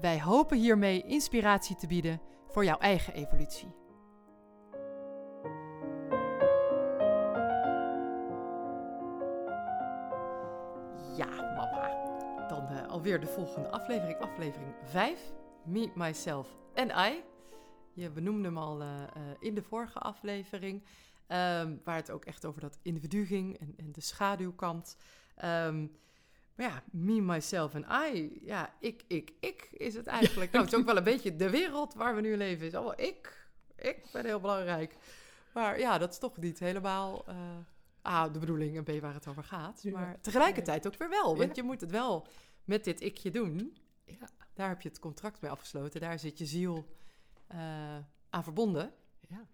Wij hopen hiermee inspiratie te bieden voor jouw eigen evolutie. Ja, mama. Dan uh, alweer de volgende aflevering, aflevering 5. Me, Myself en I. Je benoemde hem al uh, uh, in de vorige aflevering. Um, waar het ook echt over dat individu ging en, en de schaduwkant. Um, maar ja, me, myself en I. Ja, ik, ik, ik is het eigenlijk. Nou, het is ook wel een beetje de wereld waar we nu leven. Is allemaal ik. Ik ben heel belangrijk. Maar ja, dat is toch niet helemaal uh, A, de bedoeling en B, waar het over gaat. Ja. Maar tegelijkertijd ook weer wel. Want ja. je moet het wel met dit ikje doen. Ja. Daar heb je het contract mee afgesloten. Daar zit je ziel uh, aan verbonden. Ja.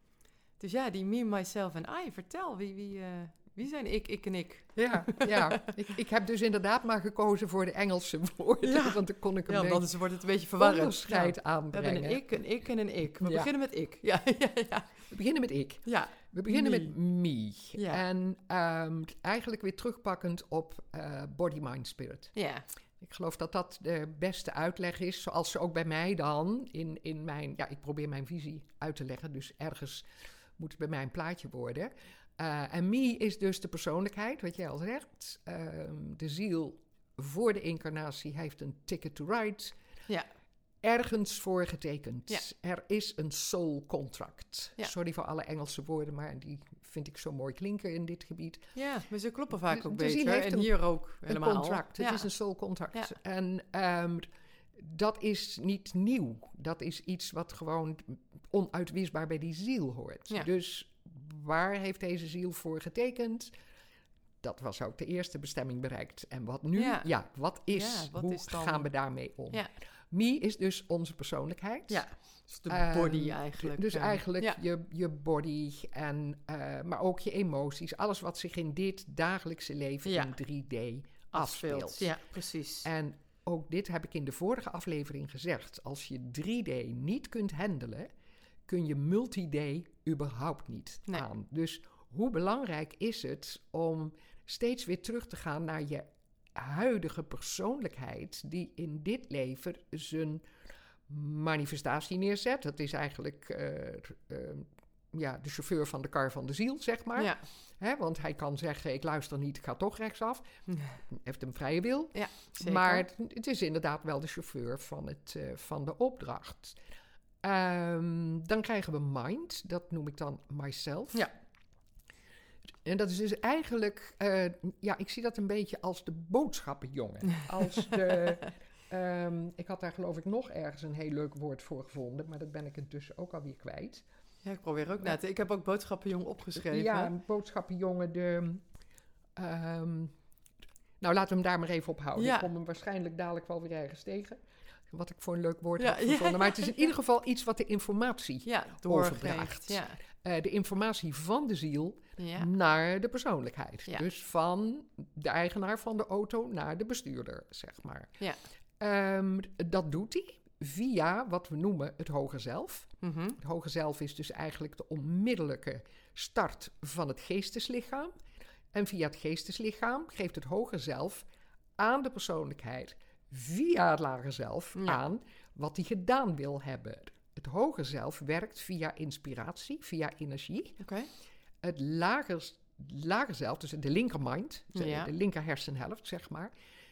Dus ja, die me, myself en I. Vertel, wie, wie, uh, wie zijn ik, ik en ik? Ja, ja. ik, ik heb dus inderdaad maar gekozen voor de Engelse woorden. Ja. Want dan kon ik een ja, beetje dan wordt het een beetje verwarrend. onderscheid ja. aanbrengen. We hebben een ik, een ik en een ik. We ja. beginnen met ik. Ja, ja, ja. We beginnen met ik. Ja. We beginnen me. met me. Ja. En um, eigenlijk weer terugpakkend op uh, body, mind, spirit. Ja. Ik geloof dat dat de beste uitleg is, zoals ze ook bij mij dan in, in mijn... Ja, ik probeer mijn visie uit te leggen, dus ergens moet het bij mij een plaatje worden. Uh, en me is dus de persoonlijkheid, wat jij al zegt. Uh, de ziel voor de incarnatie heeft een ticket to ride. Ja. Ergens voor getekend. Ja. Er is een soul contract. Ja. Sorry voor alle Engelse woorden, maar die vind ik zo mooi klinken in dit gebied. Ja, maar ze kloppen vaak de, ook de beter. En een, hier ook helemaal. Een contract. Het is een soul contract. En um, dat is niet nieuw. Dat is iets wat gewoon onuitwisbaar bij die ziel hoort. Dus waar heeft deze ziel voor getekend? Dat was ook de eerste bestemming bereikt. En wat nu? Ja, ja wat is? Ja, wat hoe is gaan we daarmee om? Ja. Me is dus onze persoonlijkheid. Ja, dus de body um, eigenlijk. Dus eigenlijk ja. je, je body, en, uh, maar ook je emoties. Alles wat zich in dit dagelijkse leven ja. in 3D afspeelt. afspeelt. Ja, precies. En ook dit heb ik in de vorige aflevering gezegd. Als je 3D niet kunt handelen, kun je multi-D überhaupt niet nee. aan. Dus hoe belangrijk is het om steeds weer terug te gaan naar je huidige persoonlijkheid, die in dit leven zijn manifestatie neerzet. Dat is eigenlijk uh, uh, ja, de chauffeur van de kar van de ziel, zeg maar. Ja. He, want hij kan zeggen, ik luister niet, ik ga toch rechtsaf. Hij heeft een vrije wil. Ja, zeker. Maar het, het, is inderdaad wel de chauffeur van, het, uh, van de opdracht. Um, dan krijgen we mind, dat noem ik dan myself. Ja. En dat is dus eigenlijk, uh, ja, ik zie dat een beetje als de boodschappenjongen. Als de, um, ik had daar geloof ik nog ergens een heel leuk woord voor gevonden, maar dat ben ik intussen ook alweer kwijt. Ja, ik probeer ook net. Ik heb ook boodschappenjongen opgeschreven. Ja, een boodschappenjongen, de... Um, nou, laten we hem daar maar even op houden. Ja. Ik kom hem waarschijnlijk dadelijk wel weer ergens tegen. Wat ik voor een leuk woord Ja, heb gevonden. ja. Maar het is in ieder geval iets wat de informatie Ja, overdraagt. Ja. Uh, de informatie van de ziel naar de persoonlijkheid. Dus van de eigenaar van de auto naar de bestuurder, zeg maar. Ja. Um, dat doet hij via wat we noemen het hoger zelf. Mhm. Het hoger zelf is dus eigenlijk de onmiddellijke start van het geesteslichaam. En via het geesteslichaam geeft het hoger zelf aan de persoonlijkheid via het lager zelf Ja. aan wat hij gedaan wil hebben. Het hoger zelf werkt via inspiratie, via energie. Het lager, lager zelf, dus de linkermind, de, Ja. de linker hersenhelft, zeg maar,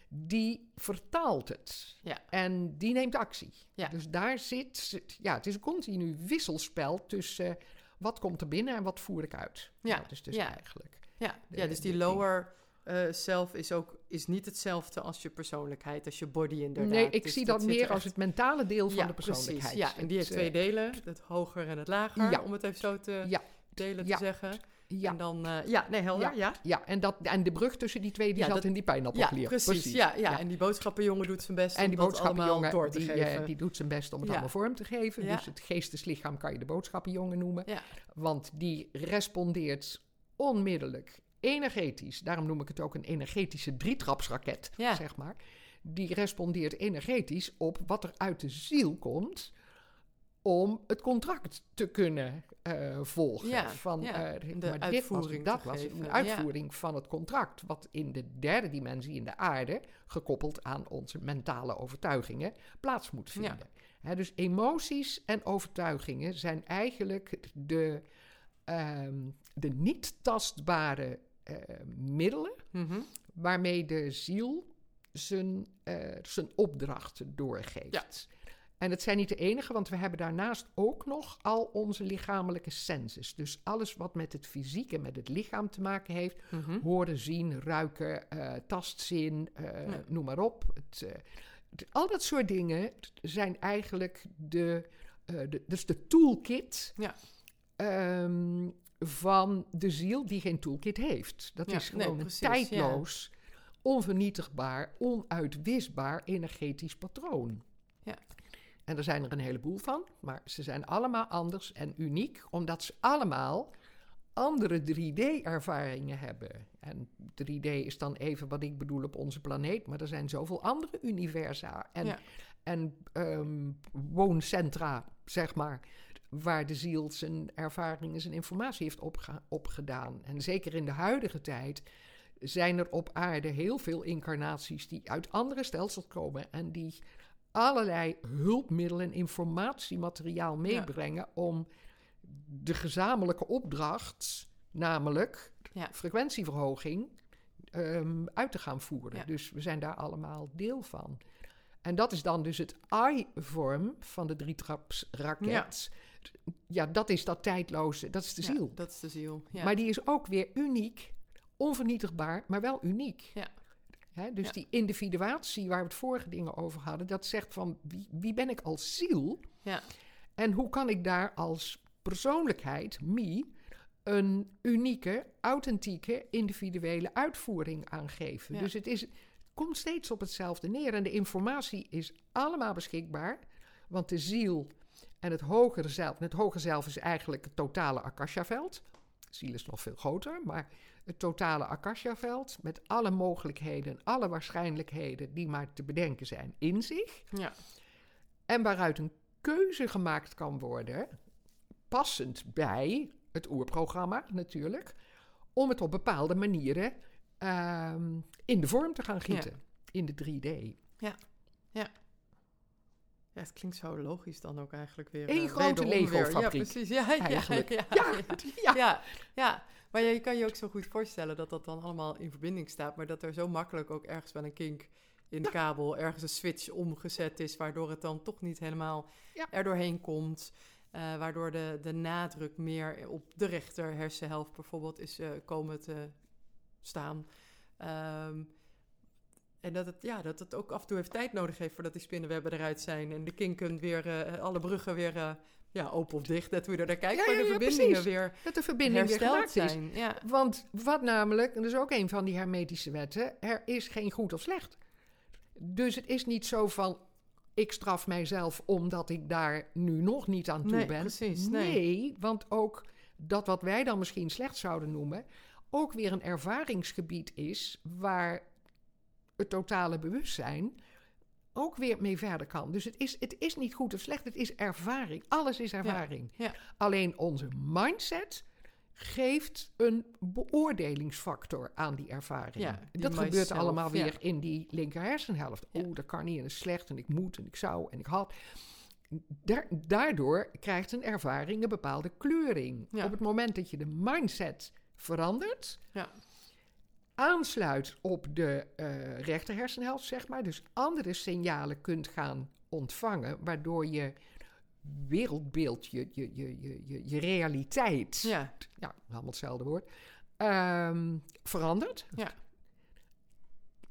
die vertaalt het. Ja. En die neemt actie. Ja. Dus daar zit, ja, het is een continu wisselspel tussen eh, wat komt er binnen en wat voer ik uit. Ja. Dat is dus eigenlijk. Ja. De- ja, dus die lower eh self is ook is niet hetzelfde als je persoonlijkheid, als je body inderdaad. Nee, ik Dus zie dat meer er als het mentale deel van de persoonlijkheid. Precies, ja, en die heeft twee eh, delen, het hoger en het lager, Ja. om het even zo te Ja. delen te zeggen. Ja. En dan, eh, ja, nee, helder, ja. Ja, ja en, dat, en de brug tussen die twee, die Ja, zat dat- in die Ja, pijnappelklier. precies. Ja, ja, en die boodschappenjongen doet zijn best En om die boodschappenjongen, door te die, geven. die doet zijn best om het allemaal vorm te geven. Dus het geesteslichaam kan je de boodschappenjongen noemen. Ja. Want die respondeert onmiddellijk, energetisch. Daarom noem ik het ook een energetische drietrapsraket, Ja. zeg maar. Die respondeert energetisch op wat er uit de ziel komt... om het contract te kunnen eh, volgen. Ja, van, ja, eh, de maar dit was, uitvoering dat was geven, een ja. uitvoering van het contract... wat in de derde dimensie, in de aarde... gekoppeld aan onze mentale overtuigingen plaats moet vinden. Hè, dus emoties en overtuigingen zijn eigenlijk de, ehm, de niet tastbare eh, middelen Mhm. waarmee de ziel zijn, eh, zijn opdrachten doorgeeft. Ja. En het zijn niet de enige, want we hebben daarnaast ook nog al onze lichamelijke senses. Dus alles wat met het fysieke, met het lichaam te maken heeft. Mhm. Horen, zien, ruiken, eh, tastzin, Ja. noem maar op. Het, het- al dat soort dingen zijn eigenlijk de, de, dus de toolkit Ja. ehm, van de ziel die geen toolkit heeft. Dat Ja, is nee, gewoon precies, een tijdloos, onvernietigbaar, onuitwisbaar energetisch patroon. Ja. En er zijn er een heleboel van, maar ze zijn allemaal anders en uniek, omdat ze allemaal andere 3D-ervaringen hebben. En 3D is dan even wat ik bedoel op onze planeet, maar er zijn zoveel andere universa en, Ja. en ehm, wooncentra, zeg maar, waar de ziel zijn ervaringen, zijn informatie heeft opge- opgedaan. En zeker in de huidige tijd zijn er op aarde heel veel incarnaties die uit andere stelsels komen en die allerlei hulpmiddelen en informatiemateriaal meebrengen om de gezamenlijke opdracht, namelijk Ja. frequentieverhoging, ehm, uit te gaan voeren. Ja. Dus we zijn daar allemaal deel van. En dat is dan dus het I-vorm van de drietrapsraket. Ja. dat is dat tijdloze, dat is de Ja, ziel. dat is de ziel. Ja. Maar die is ook weer uniek, onvernietigbaar, maar wel uniek. Ja. Dus Ja. die individuatie waar we het vorige dingen over hadden, dat zegt van wie, wie ben ik als ziel? Ja. En hoe kan ik daar als persoonlijkheid, me, een unieke, authentieke, individuele uitvoering aan geven? Ja. Dus het, is, het komt steeds op hetzelfde neer. En de informatie is allemaal beschikbaar, want de ziel en het hogere zelf, het hogere zelf is eigenlijk het totale Akasha-veld. Ziel is nog veel groter, maar het totale Akasha-veld met alle mogelijkheden, alle waarschijnlijkheden die maar te bedenken zijn in zich. Ja. En waaruit een keuze gemaakt kan worden, passend bij het oerprogramma natuurlijk, om het op bepaalde manieren ehm, in de vorm te gaan gieten, in de 3D. Ja, het klinkt zo logisch dan ook eigenlijk weer. Eén eh, grote. Lego-fabriek, Ja, precies. Ja, ja, eigenlijk. Ja, Ja, ja. ja. ja, ja. Maar je kan je ook zo goed voorstellen dat dat dan allemaal in verbinding staat, maar dat er zo makkelijk ook ergens wel een kink in de kabel, ergens een switch omgezet is, waardoor het dan toch niet helemaal Ja. er doorheen komt. eh, waardoor de, de nadruk meer op de rechter hersenhelft bijvoorbeeld is eh, komen te staan. Ehm, en dat het, ja, dat het ook af en toe even tijd nodig heeft voordat die spinnenwebben eruit zijn. En de kinken weer, eh, alle bruggen weer eh, ja, open of dicht, hoe je er naar kijkt. Ja, maar ja, de verbindingen precies. weer Dat de verbinding weer gemaakt is. zijn. Ja. Want wat namelijk, en dat is ook een van die hermetische wetten, er is geen goed of slecht. Dus het is niet zo van, ik straf mijzelf omdat ik daar nu nog niet aan toe Nee, ben. precies, nee. nee, want ook dat wat wij dan misschien slecht zouden noemen, ook weer een ervaringsgebied is waar het totale bewustzijn ook weer mee verder kan. Dus het is, het is niet goed of slecht, het is ervaring. Alles is ervaring. ja. Alleen onze mindset geeft een beoordelingsfactor aan die ervaring. Ja, die dat gebeurt allemaal weer in die linker hersenhelft. Oh, dat kan niet en dat is slecht en ik moet en ik zou en ik had. Daar- daardoor krijgt een ervaring een bepaalde kleuring. Op het moment dat je de mindset verandert, Ja. Aansluit op de eh rechter hersenhelft, zeg maar, dus andere signalen kunt gaan ontvangen, waardoor je wereldbeeld, je, je, je, je, je, je realiteit, Ja. ja, allemaal hetzelfde woord, ehm, verandert. Ja.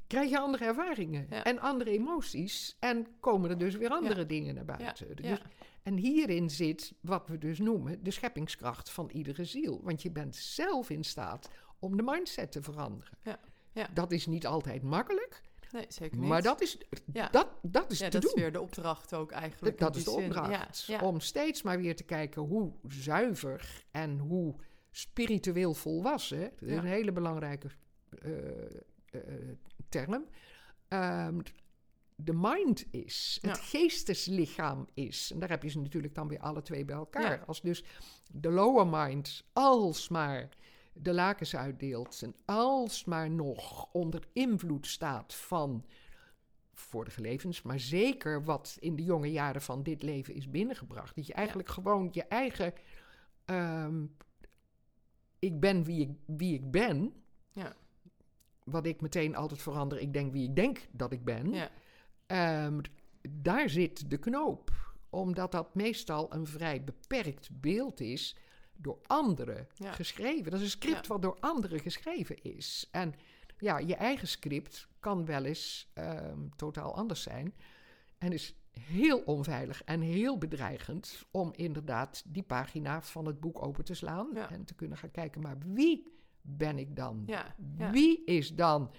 krijg je andere ervaringen Ja. en andere emoties. En komen er dus weer andere dingen naar buiten. Dus, en hierin zit wat we dus noemen de scheppingskracht van iedere ziel. Want je bent zelf in staat om de mindset te veranderen. Ja. Ja. Dat is niet altijd makkelijk, Nee, zeker niet. maar dat is, Ja. dat, dat is ja, te dat doen. is weer de opdracht ook eigenlijk. Dat is de zin. opdracht. Ja. Om steeds maar weer te kijken hoe zuiver en hoe spiritueel volwassen. Dat is een hele belangrijke eh, eh, term. Ehm, de mind is, het geesteslichaam is. En daar heb je ze natuurlijk dan weer alle twee bij elkaar. Als dus de lower mind alsmaar de lakens uitdeelt en alsmaar nog onder invloed staat van vorige levens, maar zeker wat in de jonge jaren van dit leven is binnengebracht. Dat je eigenlijk gewoon je eigen. ehm, ik ben wie ik, wie ik ben. Ja. Wat ik meteen altijd verander. Ik denk wie ik denk dat ik ben. Ja. Ehm, daar zit de knoop. Omdat dat meestal een vrij beperkt beeld is door anderen Ja. geschreven. Dat is een script Ja. wat door anderen geschreven is. En ja, je eigen script kan wel eens ehm, totaal anders zijn. En is heel onveilig en heel bedreigend om inderdaad die pagina van het boek open te slaan. Ja. En te kunnen gaan kijken, maar wie ben ik dan? Ja. Ja. Wie is dan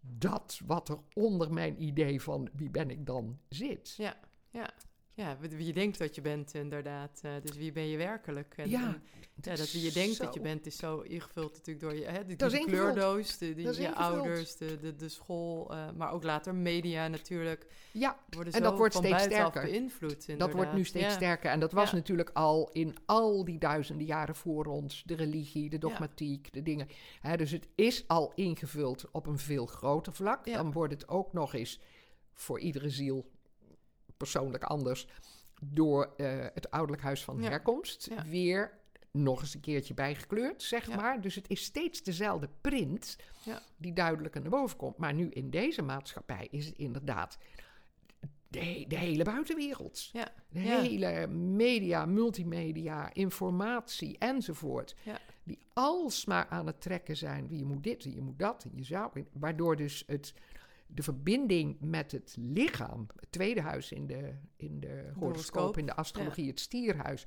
dat wat er onder mijn idee van wie ben ik dan zit? Ja, ja. Ja, wie je denkt dat je bent, inderdaad. Eh, dus wie ben je werkelijk? En, Ja, en, ja, dat wie je denkt dat je bent is zo ingevuld natuurlijk door je, hè, ingevuld. kleurdoos, de, je ingevuld. ouders, de, de, de school, eh, maar ook later media natuurlijk. Ja, Worden En zo dat wordt steeds sterker. beïnvloed. dat wordt nu steeds Ja. sterker. En dat was Ja. natuurlijk al in al die duizenden jaren voor ons. De religie, de dogmatiek, de dingen. Hè, dus het is al ingevuld op een veel groter vlak. Dan wordt het ook nog eens voor iedere ziel persoonlijk anders. Door eh, het ouderlijk huis van Ja. herkomst Ja. weer nog eens een keertje bijgekleurd, zeg Ja. maar. Dus het is steeds dezelfde print Ja. die duidelijker naar boven komt. Maar nu in deze maatschappij is het inderdaad de, de hele buitenwereld. Ja. De hele media, multimedia, informatie enzovoort. Ja. Die alsmaar aan het trekken zijn. Je moet dit, en je moet dat, en je zou. Waardoor dus het, de verbinding met het lichaam, het tweede huis in de, in de horoscoop, horoscoop, in de astrologie, het stierhuis.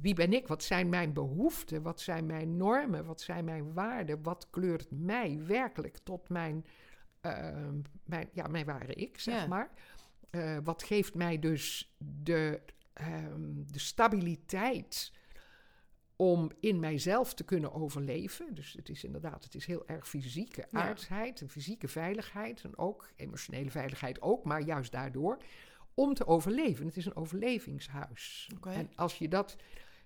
Wie ben ik? Wat zijn mijn behoeften? Wat zijn mijn normen? Wat zijn mijn waarden? Wat kleurt mij werkelijk tot mijn, eh, mijn, ja, mijn ware ik, zeg Ja. maar? Eh, wat geeft mij dus de, ehm, de stabiliteit om in mijzelf te kunnen overleven? Dus het is inderdaad, het is heel erg fysieke Ja. aardsheid en fysieke veiligheid en ook emotionele veiligheid ook, maar juist daardoor om te overleven. Het is een overlevingshuis. En als je dat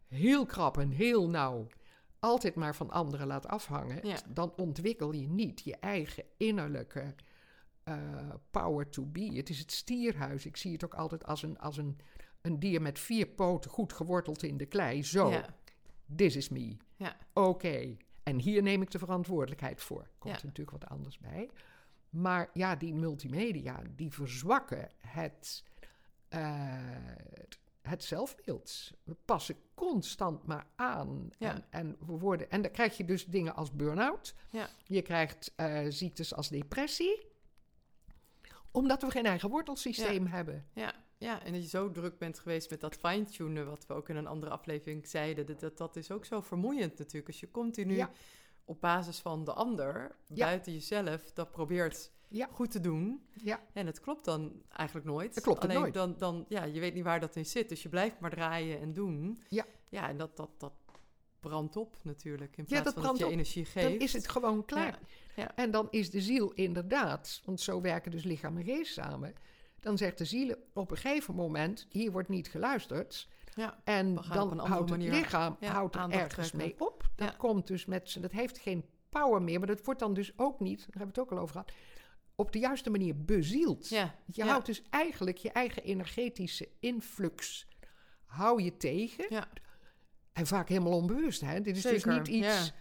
heel krap en heel nauw altijd maar van anderen laat afhangen, Ja. dan ontwikkel je niet je eigen innerlijke eh, power to be. Het is het stierhuis. Ik zie het ook altijd als een, als een, een dier met vier poten goed geworteld in de klei. Zo, Ja. This is me. Ja. Oké, en hier neem ik de verantwoordelijkheid voor. Komt Ja. er natuurlijk wat anders bij. Maar ja, die multimedia, die verzwakken het, eh, het zelfbeeld. We passen constant maar aan. Ja. En, en, we worden, en dan krijg je dus dingen als burn-out. Ja. Je krijgt eh, ziektes als depressie. Omdat we geen eigen wortelsysteem hebben. Ja, ja, en dat je zo druk bent geweest met dat fine-tunen, wat we ook in een andere aflevering zeiden, dat, dat, dat is ook zo vermoeiend natuurlijk. Als je continu Ja. op basis van de ander, buiten jezelf, dat probeert Ja. goed te doen. Ja. En het klopt dan eigenlijk nooit. Het klopt Alleen nooit. Dan, dan, ja, je weet niet waar dat in zit, dus je blijft maar draaien en doen. Ja. Ja, en dat, dat, dat brandt op natuurlijk, in Ja, plaats dat van dat je op. energie geeft. Dan is het gewoon klaar. Ja. Ja. En dan is de ziel inderdaad, want zo werken dus lichaam en geest samen. Dan zegt de ziel op een gegeven moment: hier wordt niet geluisterd. Ja. En dan houdt het lichaam ja, houdt er ergens trekken. mee op. Dat Ja. komt dus met z'n, dat heeft geen power meer, maar dat wordt dan dus ook niet, daar hebben we het ook al over gehad, op de juiste manier bezield. Ja. Je houdt dus eigenlijk je eigen energetische influx hou je tegen. Ja. En vaak helemaal onbewust. Hè? Dit is Zeker, dus niet iets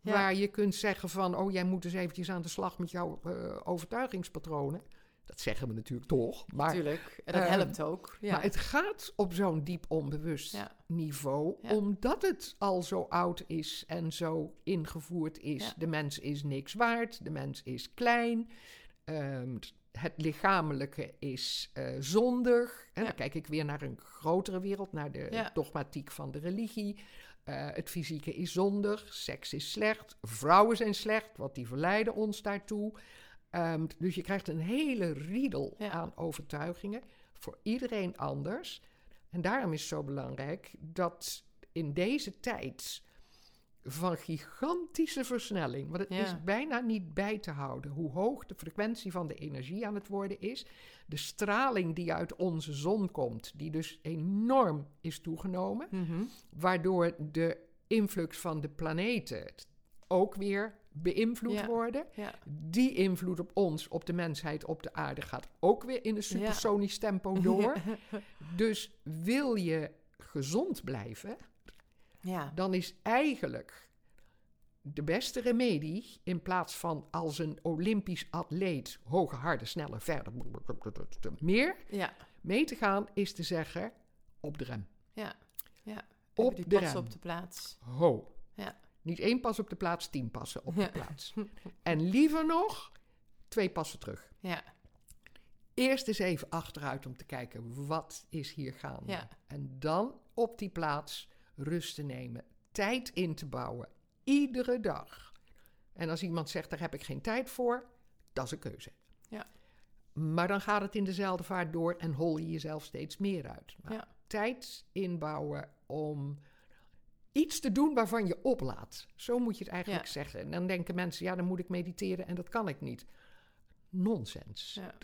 waar je kunt zeggen van... oh, jij moet eens eventjes aan de slag met jouw eh, overtuigingspatronen. Dat zeggen we natuurlijk toch. Maar, Tuurlijk. En dat ehm, helpt ook. Ja. maar het gaat op zo'n diep onbewust Ja. niveau, Ja. omdat het al zo oud is en zo ingevoerd is. De mens is niks waard, de mens is klein, ehm, het lichamelijke is eh, zondig. En dan kijk ik weer naar een grotere wereld, naar de dogmatiek van de religie. Eh, het fysieke is zondig, seks is slecht, vrouwen zijn slecht, want die verleiden ons daartoe. Ehm, dus je krijgt een hele riedel Ja. aan overtuigingen, voor iedereen anders. En daarom is het zo belangrijk dat in deze tijd van gigantische versnelling, want het Ja. is bijna niet bij te houden hoe hoog de frequentie van de energie aan het worden is. De straling die uit onze zon komt, die dus enorm is toegenomen, Mhm. waardoor de influx van de planeten ook weer beïnvloed Ja. worden. Ja. Die invloed op ons, op de mensheid, op de aarde gaat ook weer in een supersonisch tempo door. Dus wil je gezond blijven, ja. dan is eigenlijk de beste remedie, in plaats van als een Olympisch atleet hoge, harde, sneller, verder, meer Ja. mee te gaan, is te zeggen op de rem. Ja. Ja. Op de op de plaats. Ho. Niet één pas op de plaats, tien passen op de Ja. plaats. En liever nog twee passen terug. Ja. Eerst eens even achteruit om te kijken wat is hier gaande. Ja. En dan op die plaats rust te nemen, tijd in te bouwen, iedere dag. En als iemand zegt daar heb ik geen tijd voor, dat is een keuze. Ja. Maar dan gaat het in dezelfde vaart door en hol je jezelf steeds meer uit. Maar Ja. tijd inbouwen om iets te doen waarvan je oplaat. Zo moet je het eigenlijk Ja. zeggen. En dan denken mensen, ja, dan moet ik mediteren en dat kan ik niet. Nonsens. Ja.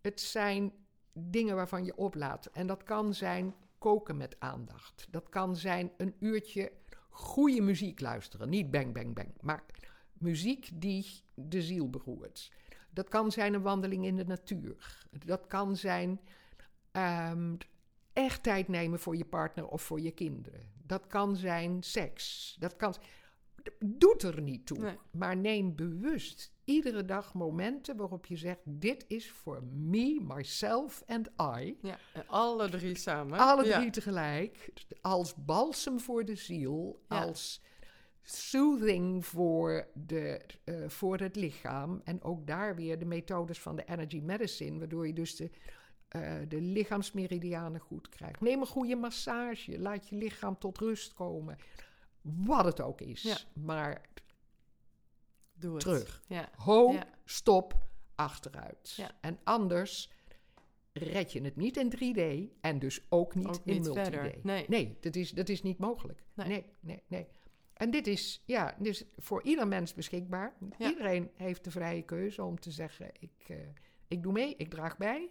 Het zijn dingen waarvan je oplaat. En dat kan zijn koken met aandacht. Dat kan zijn een uurtje goede muziek luisteren. Niet bang, bang, bang. Maar muziek die de ziel beroert. Dat kan zijn een wandeling in de natuur. Dat kan zijn ehm, echt tijd nemen voor je partner of voor je kinderen. Dat kan zijn seks. Dat kan. Doet er niet toe. Nee. Maar neem bewust iedere dag momenten waarop je zegt: Dit is voor me, myself and I. Ja. En alle drie samen. Alle Ja. drie tegelijk. Als balsem voor de ziel. Ja. Als soothing voor, de, eh, voor het lichaam. En ook daar weer de methodes van de energy medicine. Waardoor je dus de, eh, de lichaamsmeridianen goed krijgt. Neem een goede massage. Laat je lichaam tot rust komen. Wat het ook is. Ja. Maar Doe het. terug. Ja. Ho, Ja. stop, achteruit. En anders red je het niet in 3D en dus ook niet Ook in multi-D. Nee. Nee, dat is, dat is niet mogelijk. Nee. Nee, nee, nee. En dit is, ja, is voor ieder mens beschikbaar. Iedereen heeft de vrije keuze om te zeggen, ik, eh, ik doe mee, ik draag bij.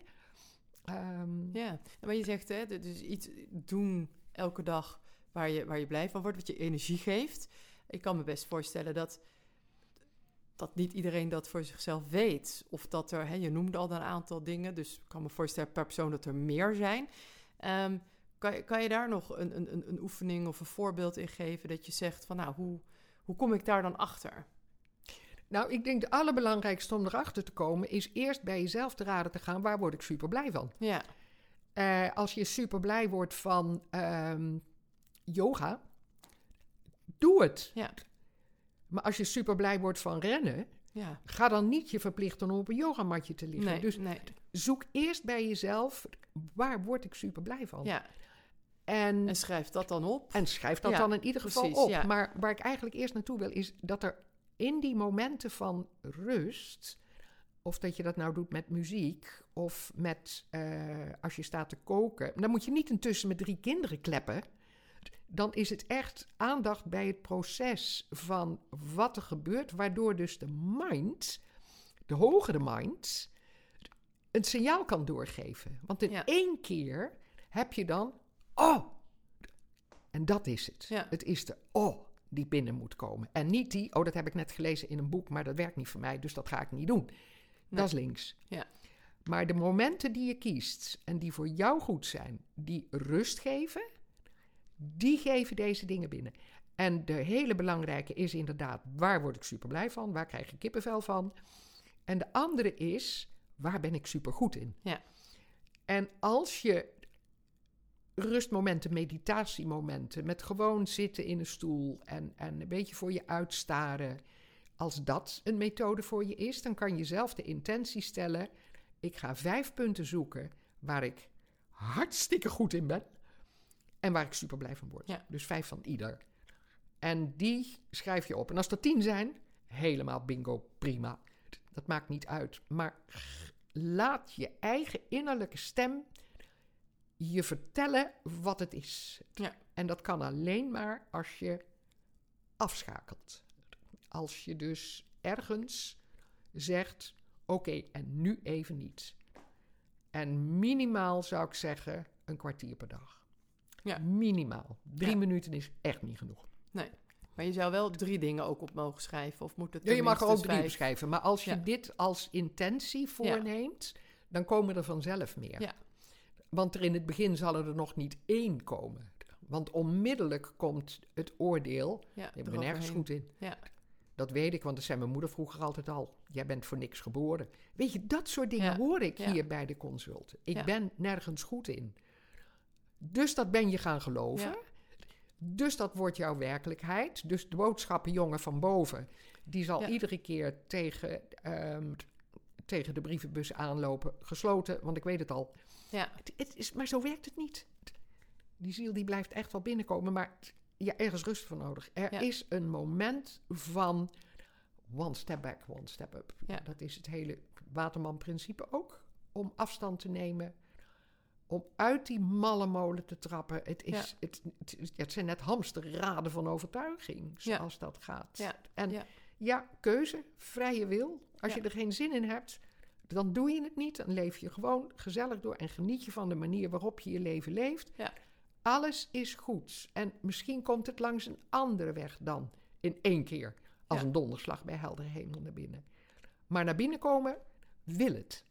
Ehm, Ja, maar je zegt, hè, dus iets doen elke dag waar je, waar je blij van wordt, wat je energie geeft. Ik kan me best voorstellen dat, dat niet iedereen dat voor zichzelf weet. Of dat er, hè, je noemde al een aantal dingen, dus ik kan me voorstellen per persoon dat er meer zijn. Ehm, kan, kan je daar nog een, een- een oefening of een voorbeeld in geven dat je zegt van, nou, hoe, hoe kom ik daar dan achter? Nou, ik denk de allerbelangrijkste om erachter te komen is eerst bij jezelf te raden te gaan, waar word ik super blij van? Ja, Eh, als je super blij wordt van ehm, yoga, doe het. ja, Maar als je super blij wordt van rennen, ja. ga dan niet je verplichten om op een yogamatje te liggen. Nee, Dus nee. zoek eerst bij jezelf, waar word ik super blij van? Ja, En, en schrijf dat dan op. en schrijf dat Ja, dan in ieder geval precies, op. ja. Maar waar ik eigenlijk eerst naartoe wil, is dat er in die momenten van rust, of dat je dat nou doet met muziek, of met eh, als je staat te koken, dan moet je niet intussen met drie kinderen kleppen. Dan is het echt aandacht bij het proces van wat er gebeurt, waardoor dus de mind, de hogere mind, een signaal kan doorgeven. Want in Ja. één keer heb je dan, oh, en dat is het. Ja. Het is de oh die binnen moet komen. En niet die, oh, dat heb ik net gelezen in een boek, maar dat werkt niet voor mij, dus dat ga ik niet doen. Dat is links. Ja. Maar de momenten die je kiest en die voor jou goed zijn, die rust geven, die geven deze dingen binnen. En de hele belangrijke is inderdaad, waar word ik super blij van? Waar krijg ik kippenvel van? En de andere is, waar ben ik supergoed in? Ja. En als je rustmomenten, meditatiemomenten, met gewoon zitten in een stoel en, en een beetje voor je uitstaren, als dat een methode voor je is, dan kan je zelf de intentie stellen: ik ga vijf punten zoeken waar ik hartstikke goed in ben en waar ik super blij van word. Ja. Dus vijf van ieder. En die schrijf je op. En als er tien zijn, helemaal bingo, prima. Dat maakt niet uit. Maar laat je eigen innerlijke stem je vertellen wat het is. Ja. En dat kan alleen maar als je afschakelt. Als je dus ergens zegt: oké, en nu even niet. En minimaal zou ik zeggen een kwartier per dag. Ja. Minimaal. Drie Ja. minuten is echt niet genoeg. Maar je zou wel drie dingen ook op mogen schrijven. Of moet het Ja, je mag er ook drie vijf? beschrijven. Maar als je Ja. dit als intentie voorneemt, dan komen er vanzelf meer. Ja. Want er in het begin zal er nog niet één komen. Want onmiddellijk komt het oordeel. Ja, Je bent er nergens goed in. Ja. Dat weet ik, want dat zei mijn moeder vroeger altijd al. Jij bent voor niks geboren. Weet je, dat soort dingen Ja, hoor ik ja. hier bij de consult. Ik Ja. ben nergens goed in. Dus dat ben je gaan geloven. Dus dat wordt jouw werkelijkheid. Dus de boodschappen jongen van boven, die zal iedere keer tegen, ehm, tegen de brievenbus aanlopen. Gesloten, want ik weet het al. Ja. Het, het is, maar zo werkt het niet. Die ziel die blijft echt wel binnenkomen, maar ja, ergens rust voor nodig. Er Ja. is een moment van one step back, one step up. Ja. Dat is het hele Waterman-principe ook. Om afstand te nemen, om uit die malle molen te trappen. Het, is, Ja. het, het, zijn net hamsterraden van overtuiging, Ja. zoals dat gaat. Ja. En Ja. keuze, vrije wil. Als je er geen zin in hebt, dan doe je het niet. Dan leef je gewoon gezellig door en geniet je van de manier waarop je je leven leeft. Ja. Alles is goed. En misschien komt het langs een andere weg dan in één keer. Als Ja. een donderslag bij heldere hemel naar binnen. Maar naar binnen komen wil het.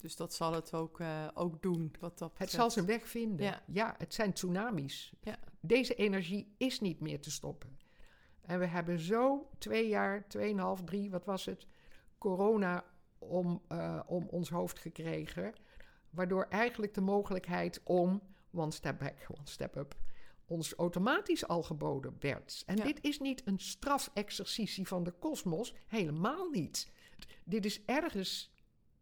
Dus dat zal het ook, eh, ook doen. Wat dat Het zal zijn weg vinden. Ja. Ja, het zijn tsunamis. Ja. Deze energie is niet meer te stoppen. En we hebben zo twee jaar, tweeënhalf, drie, wat was het, corona om, eh, om ons hoofd gekregen. Waardoor eigenlijk de mogelijkheid om one step back, one step up, ons automatisch al geboden werd. En Ja. dit is niet een strafexercitie van de kosmos, helemaal niet. Dit is ergens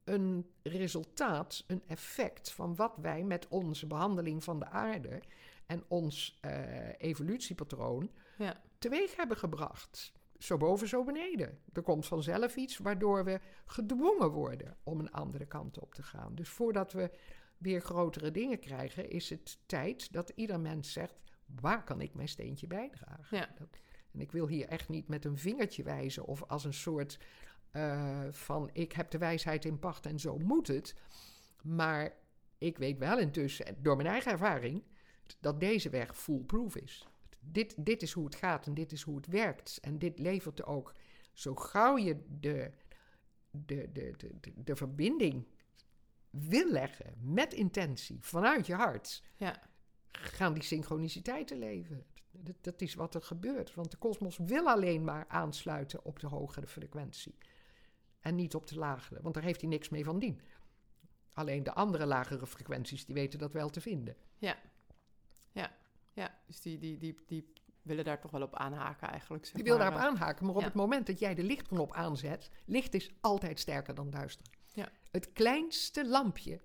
een resultaat, een effect van wat wij met onze behandeling van de aarde en ons eh, evolutiepatroon Ja. teweeg hebben gebracht. Zo boven, zo beneden. Er komt vanzelf iets waardoor we gedwongen worden om een andere kant op te gaan. Dus voordat we weer grotere dingen krijgen, is het tijd dat ieder mens zegt: waar kan ik mijn steentje bijdragen? Ja. Dat- en ik wil hier echt niet met een vingertje wijzen of als een soort eh, van: ik heb de wijsheid in pacht en zo moet het. Maar ik weet wel intussen, door mijn eigen ervaring, dat deze weg foolproof is. Dit, dit is hoe het gaat en dit is hoe het werkt. En dit levert ook, zo gauw je de, de, de, de, de, verbinding wil leggen met intentie vanuit je hart, Ja. gaan die synchroniciteiten leven. Dat, dat is wat er gebeurt. Want de kosmos wil alleen maar aansluiten op de hogere frequentie. En niet op de lagere, want daar heeft hij niks mee van dien. Alleen de andere lagere frequenties, die weten dat wel te vinden. Ja, dus die, die, die, die willen daar toch wel op aanhaken eigenlijk. Zeg Die wil daarop aanhaken, maar op ja. het moment dat jij de lichtknop aanzet, licht is altijd sterker dan duister. Ja. Het kleinste lampje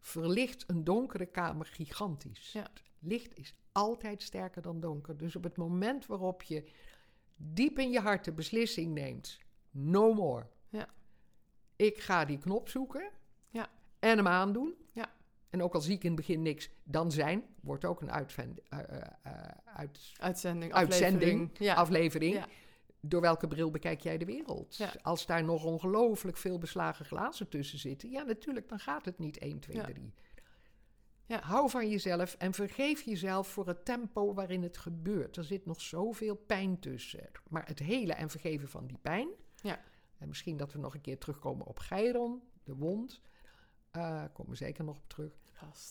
verlicht een donkere kamer gigantisch. Ja. Licht is altijd sterker dan donker. Dus op het moment waarop je diep in je hart de beslissing neemt, no more. Ja. Ik ga die knop zoeken Ja. en hem aandoen. Ja. En ook al zie ik in het begin niks, dan zijn, wordt ook een uitvend, eh, eh, eh, uit, Uitzending, Uitzending, aflevering. Aflevering. Ja. Door welke bril bekijk jij de wereld? Ja. Als daar nog ongelooflijk veel beslagen glazen tussen zitten, ja, natuurlijk, dan gaat het niet 1, 2, Ja. 3. Ja. Hou van jezelf en vergeef jezelf voor het tempo waarin het gebeurt. Er zit nog zoveel pijn tussen. Maar het hele en vergeven van die pijn. Ja. En misschien dat we nog een keer terugkomen op Geiron, de wond. Eh komen we zeker nog op terug.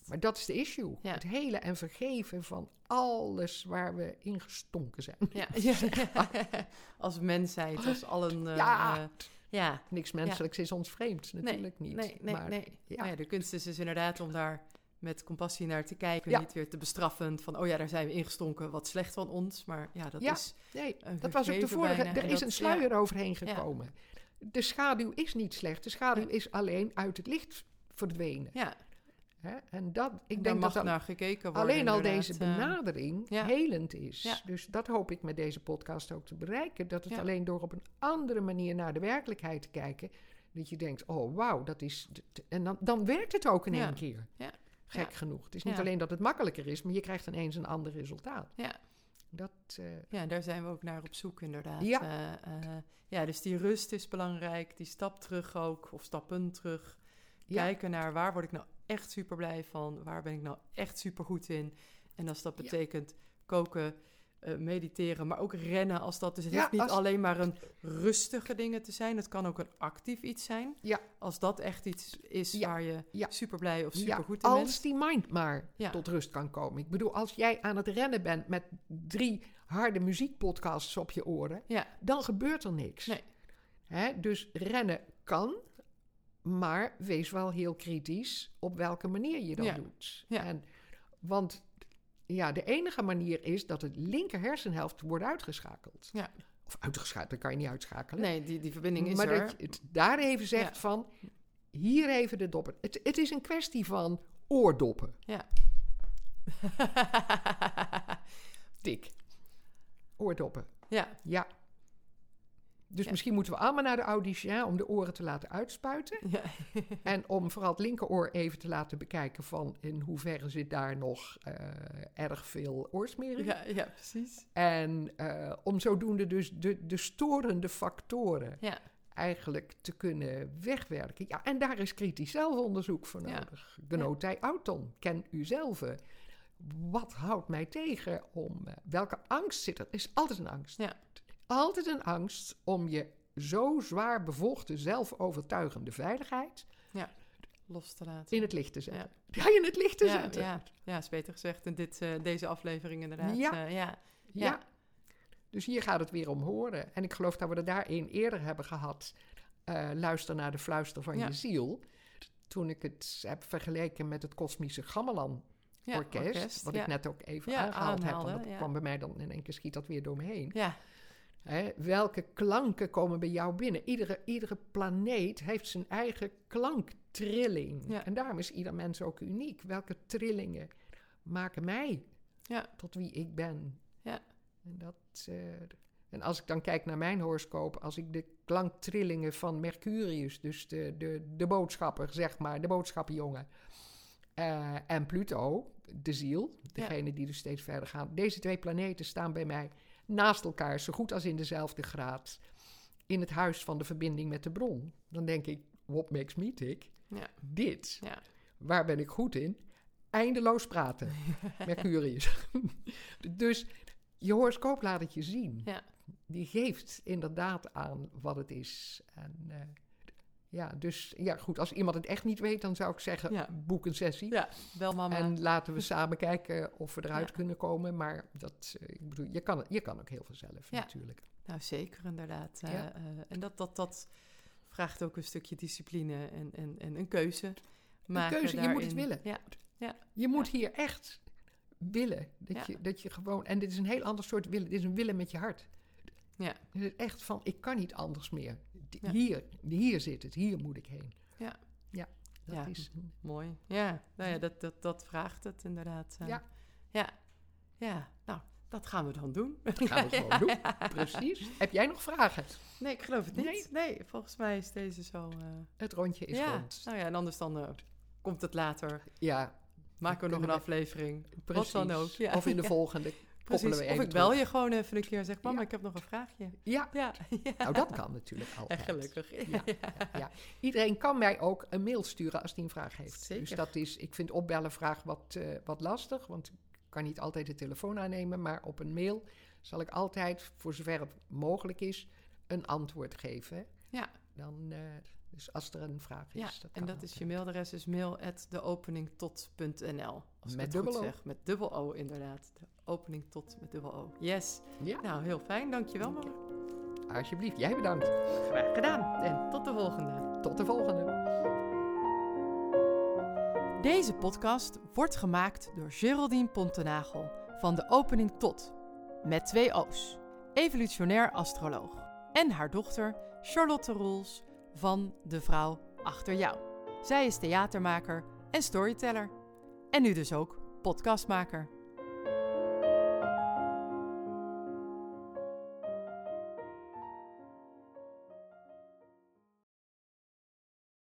Maar dat is de issue. Ja. Het hele en vergeven van alles waar we ingestonken zijn. Ja, als mensheid, als allen. eh, Ja. Ja. Niks menselijks is ons vreemd, natuurlijk niet. Nee, nee, maar, nee. ja. Maar ja, de kunst is dus inderdaad om daar met compassie naar te kijken. Ja. Niet weer te bestraffend van, oh ja, daar zijn we ingestonken, wat slecht van ons. Maar ja, dat Ja. is Nee, dat was ook de vorige. bijna. Er is dat- een sluier ja. overheen gekomen. De schaduw is niet slecht. De schaduw is alleen uit het licht verdwenen. Ja, Hè? En dat, ik denk mag dat naar gekeken worden. alleen al inderdaad. deze benadering ja. helend is. Ja. Dus dat hoop ik met deze podcast ook te bereiken. Dat het Ja. alleen door op een andere manier naar de werkelijkheid te kijken. Dat je denkt, oh wauw, dat is... En dan, dan werkt het ook in één keer. Ja. Gek genoeg. Het is niet alleen dat het makkelijker is, maar je krijgt ineens een ander resultaat. Ja. Dat, eh, Ja, daar zijn we ook naar op zoek, inderdaad. Ja. Eh, eh, ja, dus die rust is belangrijk. Die stap terug ook, of stappen terug. Ja. Kijken naar waar word ik nou echt super blij van? Waar ben ik nou echt super goed in? En als dat Ja. betekent koken, eh, mediteren, maar ook rennen. Als dat dus het Ja, hoeft niet als- alleen maar een rustige dingen te zijn. Het kan ook een actief iets zijn. Ja. Als dat echt iets is Ja. waar je Ja. super blij of super goed in als bent. die mind maar Ja. tot rust kan komen. Ik bedoel, als jij aan het rennen bent met drie harde muziekpodcasts op je oren, Ja, dan gebeurt er niks. Nee. Hè? Dus rennen kan, maar wees wel heel kritisch op welke manier je dat Ja. doet. Ja. En, want ja, de enige manier is dat het linker hersenhelft wordt uitgeschakeld. Ja. Of uitgeschakeld, dat kan je niet uitschakelen. nee, die, die verbinding is maar er. dat je het daar even zegt Ja. van, hier even de doppen. Het, het is een kwestie van oordoppen. Ja. Tik. Oordoppen. ja, Ja. Dus Ja. misschien moeten we allemaal naar de audition om de oren te laten uitspuiten. ja. En om vooral het linkeroor even te laten bekijken van in hoeverre zit daar nog eh, erg veel oorsmering. ja, ja, precies. En eh, om zodoende dus de, de storende factoren Ja. eigenlijk te kunnen wegwerken. Ja, en daar is kritisch zelfonderzoek voor nodig. Genotij auton, ken u zelf. Wat houdt mij tegen om... eh, welke angst zit er? Er is altijd een angst. Ja. Altijd een angst om je zo zwaar bevochten, zelfovertuigende veiligheid Los te laten. in het licht te Ja. zetten. Ja, in het licht te ja, zetten. ja, ja, is beter gezegd in dit, eh, deze aflevering inderdaad. Ja. Eh, ja. Ja. Ja. Dus hier gaat het weer om horen. En ik geloof dat we er daar één eerder hebben gehad. eh, luister naar de fluister van Ja. je ziel. Toen ik het heb vergeleken met het kosmische Gamelan Ja, orkest. wat ja. ik net ook even Ja, aangehaald heb. Want dat ja. kwam bij mij dan in één keer schiet dat weer door me heen. Ja, Welke klanken komen bij jou binnen? Iedere, iedere planeet heeft zijn eigen klanktrilling. Ja. En daarom is ieder mens ook uniek. Welke trillingen maken mij Ja. tot wie ik ben? Ja. En, dat, eh, en als ik dan kijk naar mijn horoscoop, als ik de klanktrillingen van Mercurius, dus de, de, de boodschapper, zeg maar, de boodschappenjongen, eh, en Pluto, de ziel, degene die dus steeds verder gaan. Deze twee planeten staan bij mij naast elkaar, zo goed als in dezelfde graad, in het huis van de verbinding met de bron. Dan denk ik, what makes me tick? Ja. Dit. Ja. Waar ben ik goed in? Eindeloos praten. Mercurius. dus je horoscoop laat het je zien. Ja. Die geeft inderdaad aan wat het is. En eh, ja, dus ja, goed, als iemand het echt niet weet, dan zou ik zeggen, Ja. boek een sessie. ja, wel mama. En laten we samen kijken of we eruit Ja. kunnen komen. Maar dat, eh, ik bedoel, je kan, je kan ook heel veel zelf Ja. natuurlijk. Nou, zeker inderdaad. Eh, eh, en dat, dat, dat vraagt ook een stukje discipline en, en, en een keuze. Maken keuze, je moet het willen. Ja, Je moet hier echt willen. Dat, je, dat je gewoon, en dit is een heel ander soort willen. Dit is een willen met je hart. Ja. Is echt van, ik kan niet anders meer. Ja. Hier, hier zit het, hier moet ik heen. Ja. Ja, dat Ja. is... mooi. Ja, nou ja, dat, dat, dat vraagt het inderdaad. eh. Ja. Ja. Ja, nou, dat gaan we dan doen. Dat gaan we gewoon doen. Precies. Heb jij nog vragen? Nee, ik geloof het niet. Nee. Nee, volgens mij is deze zo... eh, Het rondje is ja, rond. nou ja, en anders dan eh, komt het later. Ja, Maken we nog een aflevering. precies. dan ook, ja. Of in de volgende Precies. we Of ik bel terug. je gewoon even een keer en zeg... Mama, Ja. ik heb nog een vraagje. Ja, Ja, ja. nou dat kan natuurlijk altijd. En gelukkig. Ja, ja. Iedereen kan mij ook een mail sturen als hij een vraag heeft. Zeker. Dus dat is, ik vind opbellen vraag wat, eh, wat lastig, want ik kan niet altijd de telefoon aannemen, maar op een mail zal ik altijd, voor zover het mogelijk is, een antwoord geven. Ja. Dan, eh, dus als er een vraag is. Ja, dat en dat is je mailadres is mail at deopeningtot.nl. Als ik Met dubbel zeg. Met dubbel O inderdaad. De opening tot met dubbel O. Yes. Ja, Nou, heel fijn. Dankjewel, mama. Alsjeblieft, jij bedankt. Graag gedaan. En tot de volgende. Tot de volgende. Deze podcast wordt gemaakt door Geraldine Pontenagel van de opening tot, met twee O's, evolutionair astroloog, en haar dochter Charlotte Roels van De Vrouw Achter Jou. Zij is theatermaker en storyteller. En nu dus ook podcastmaker.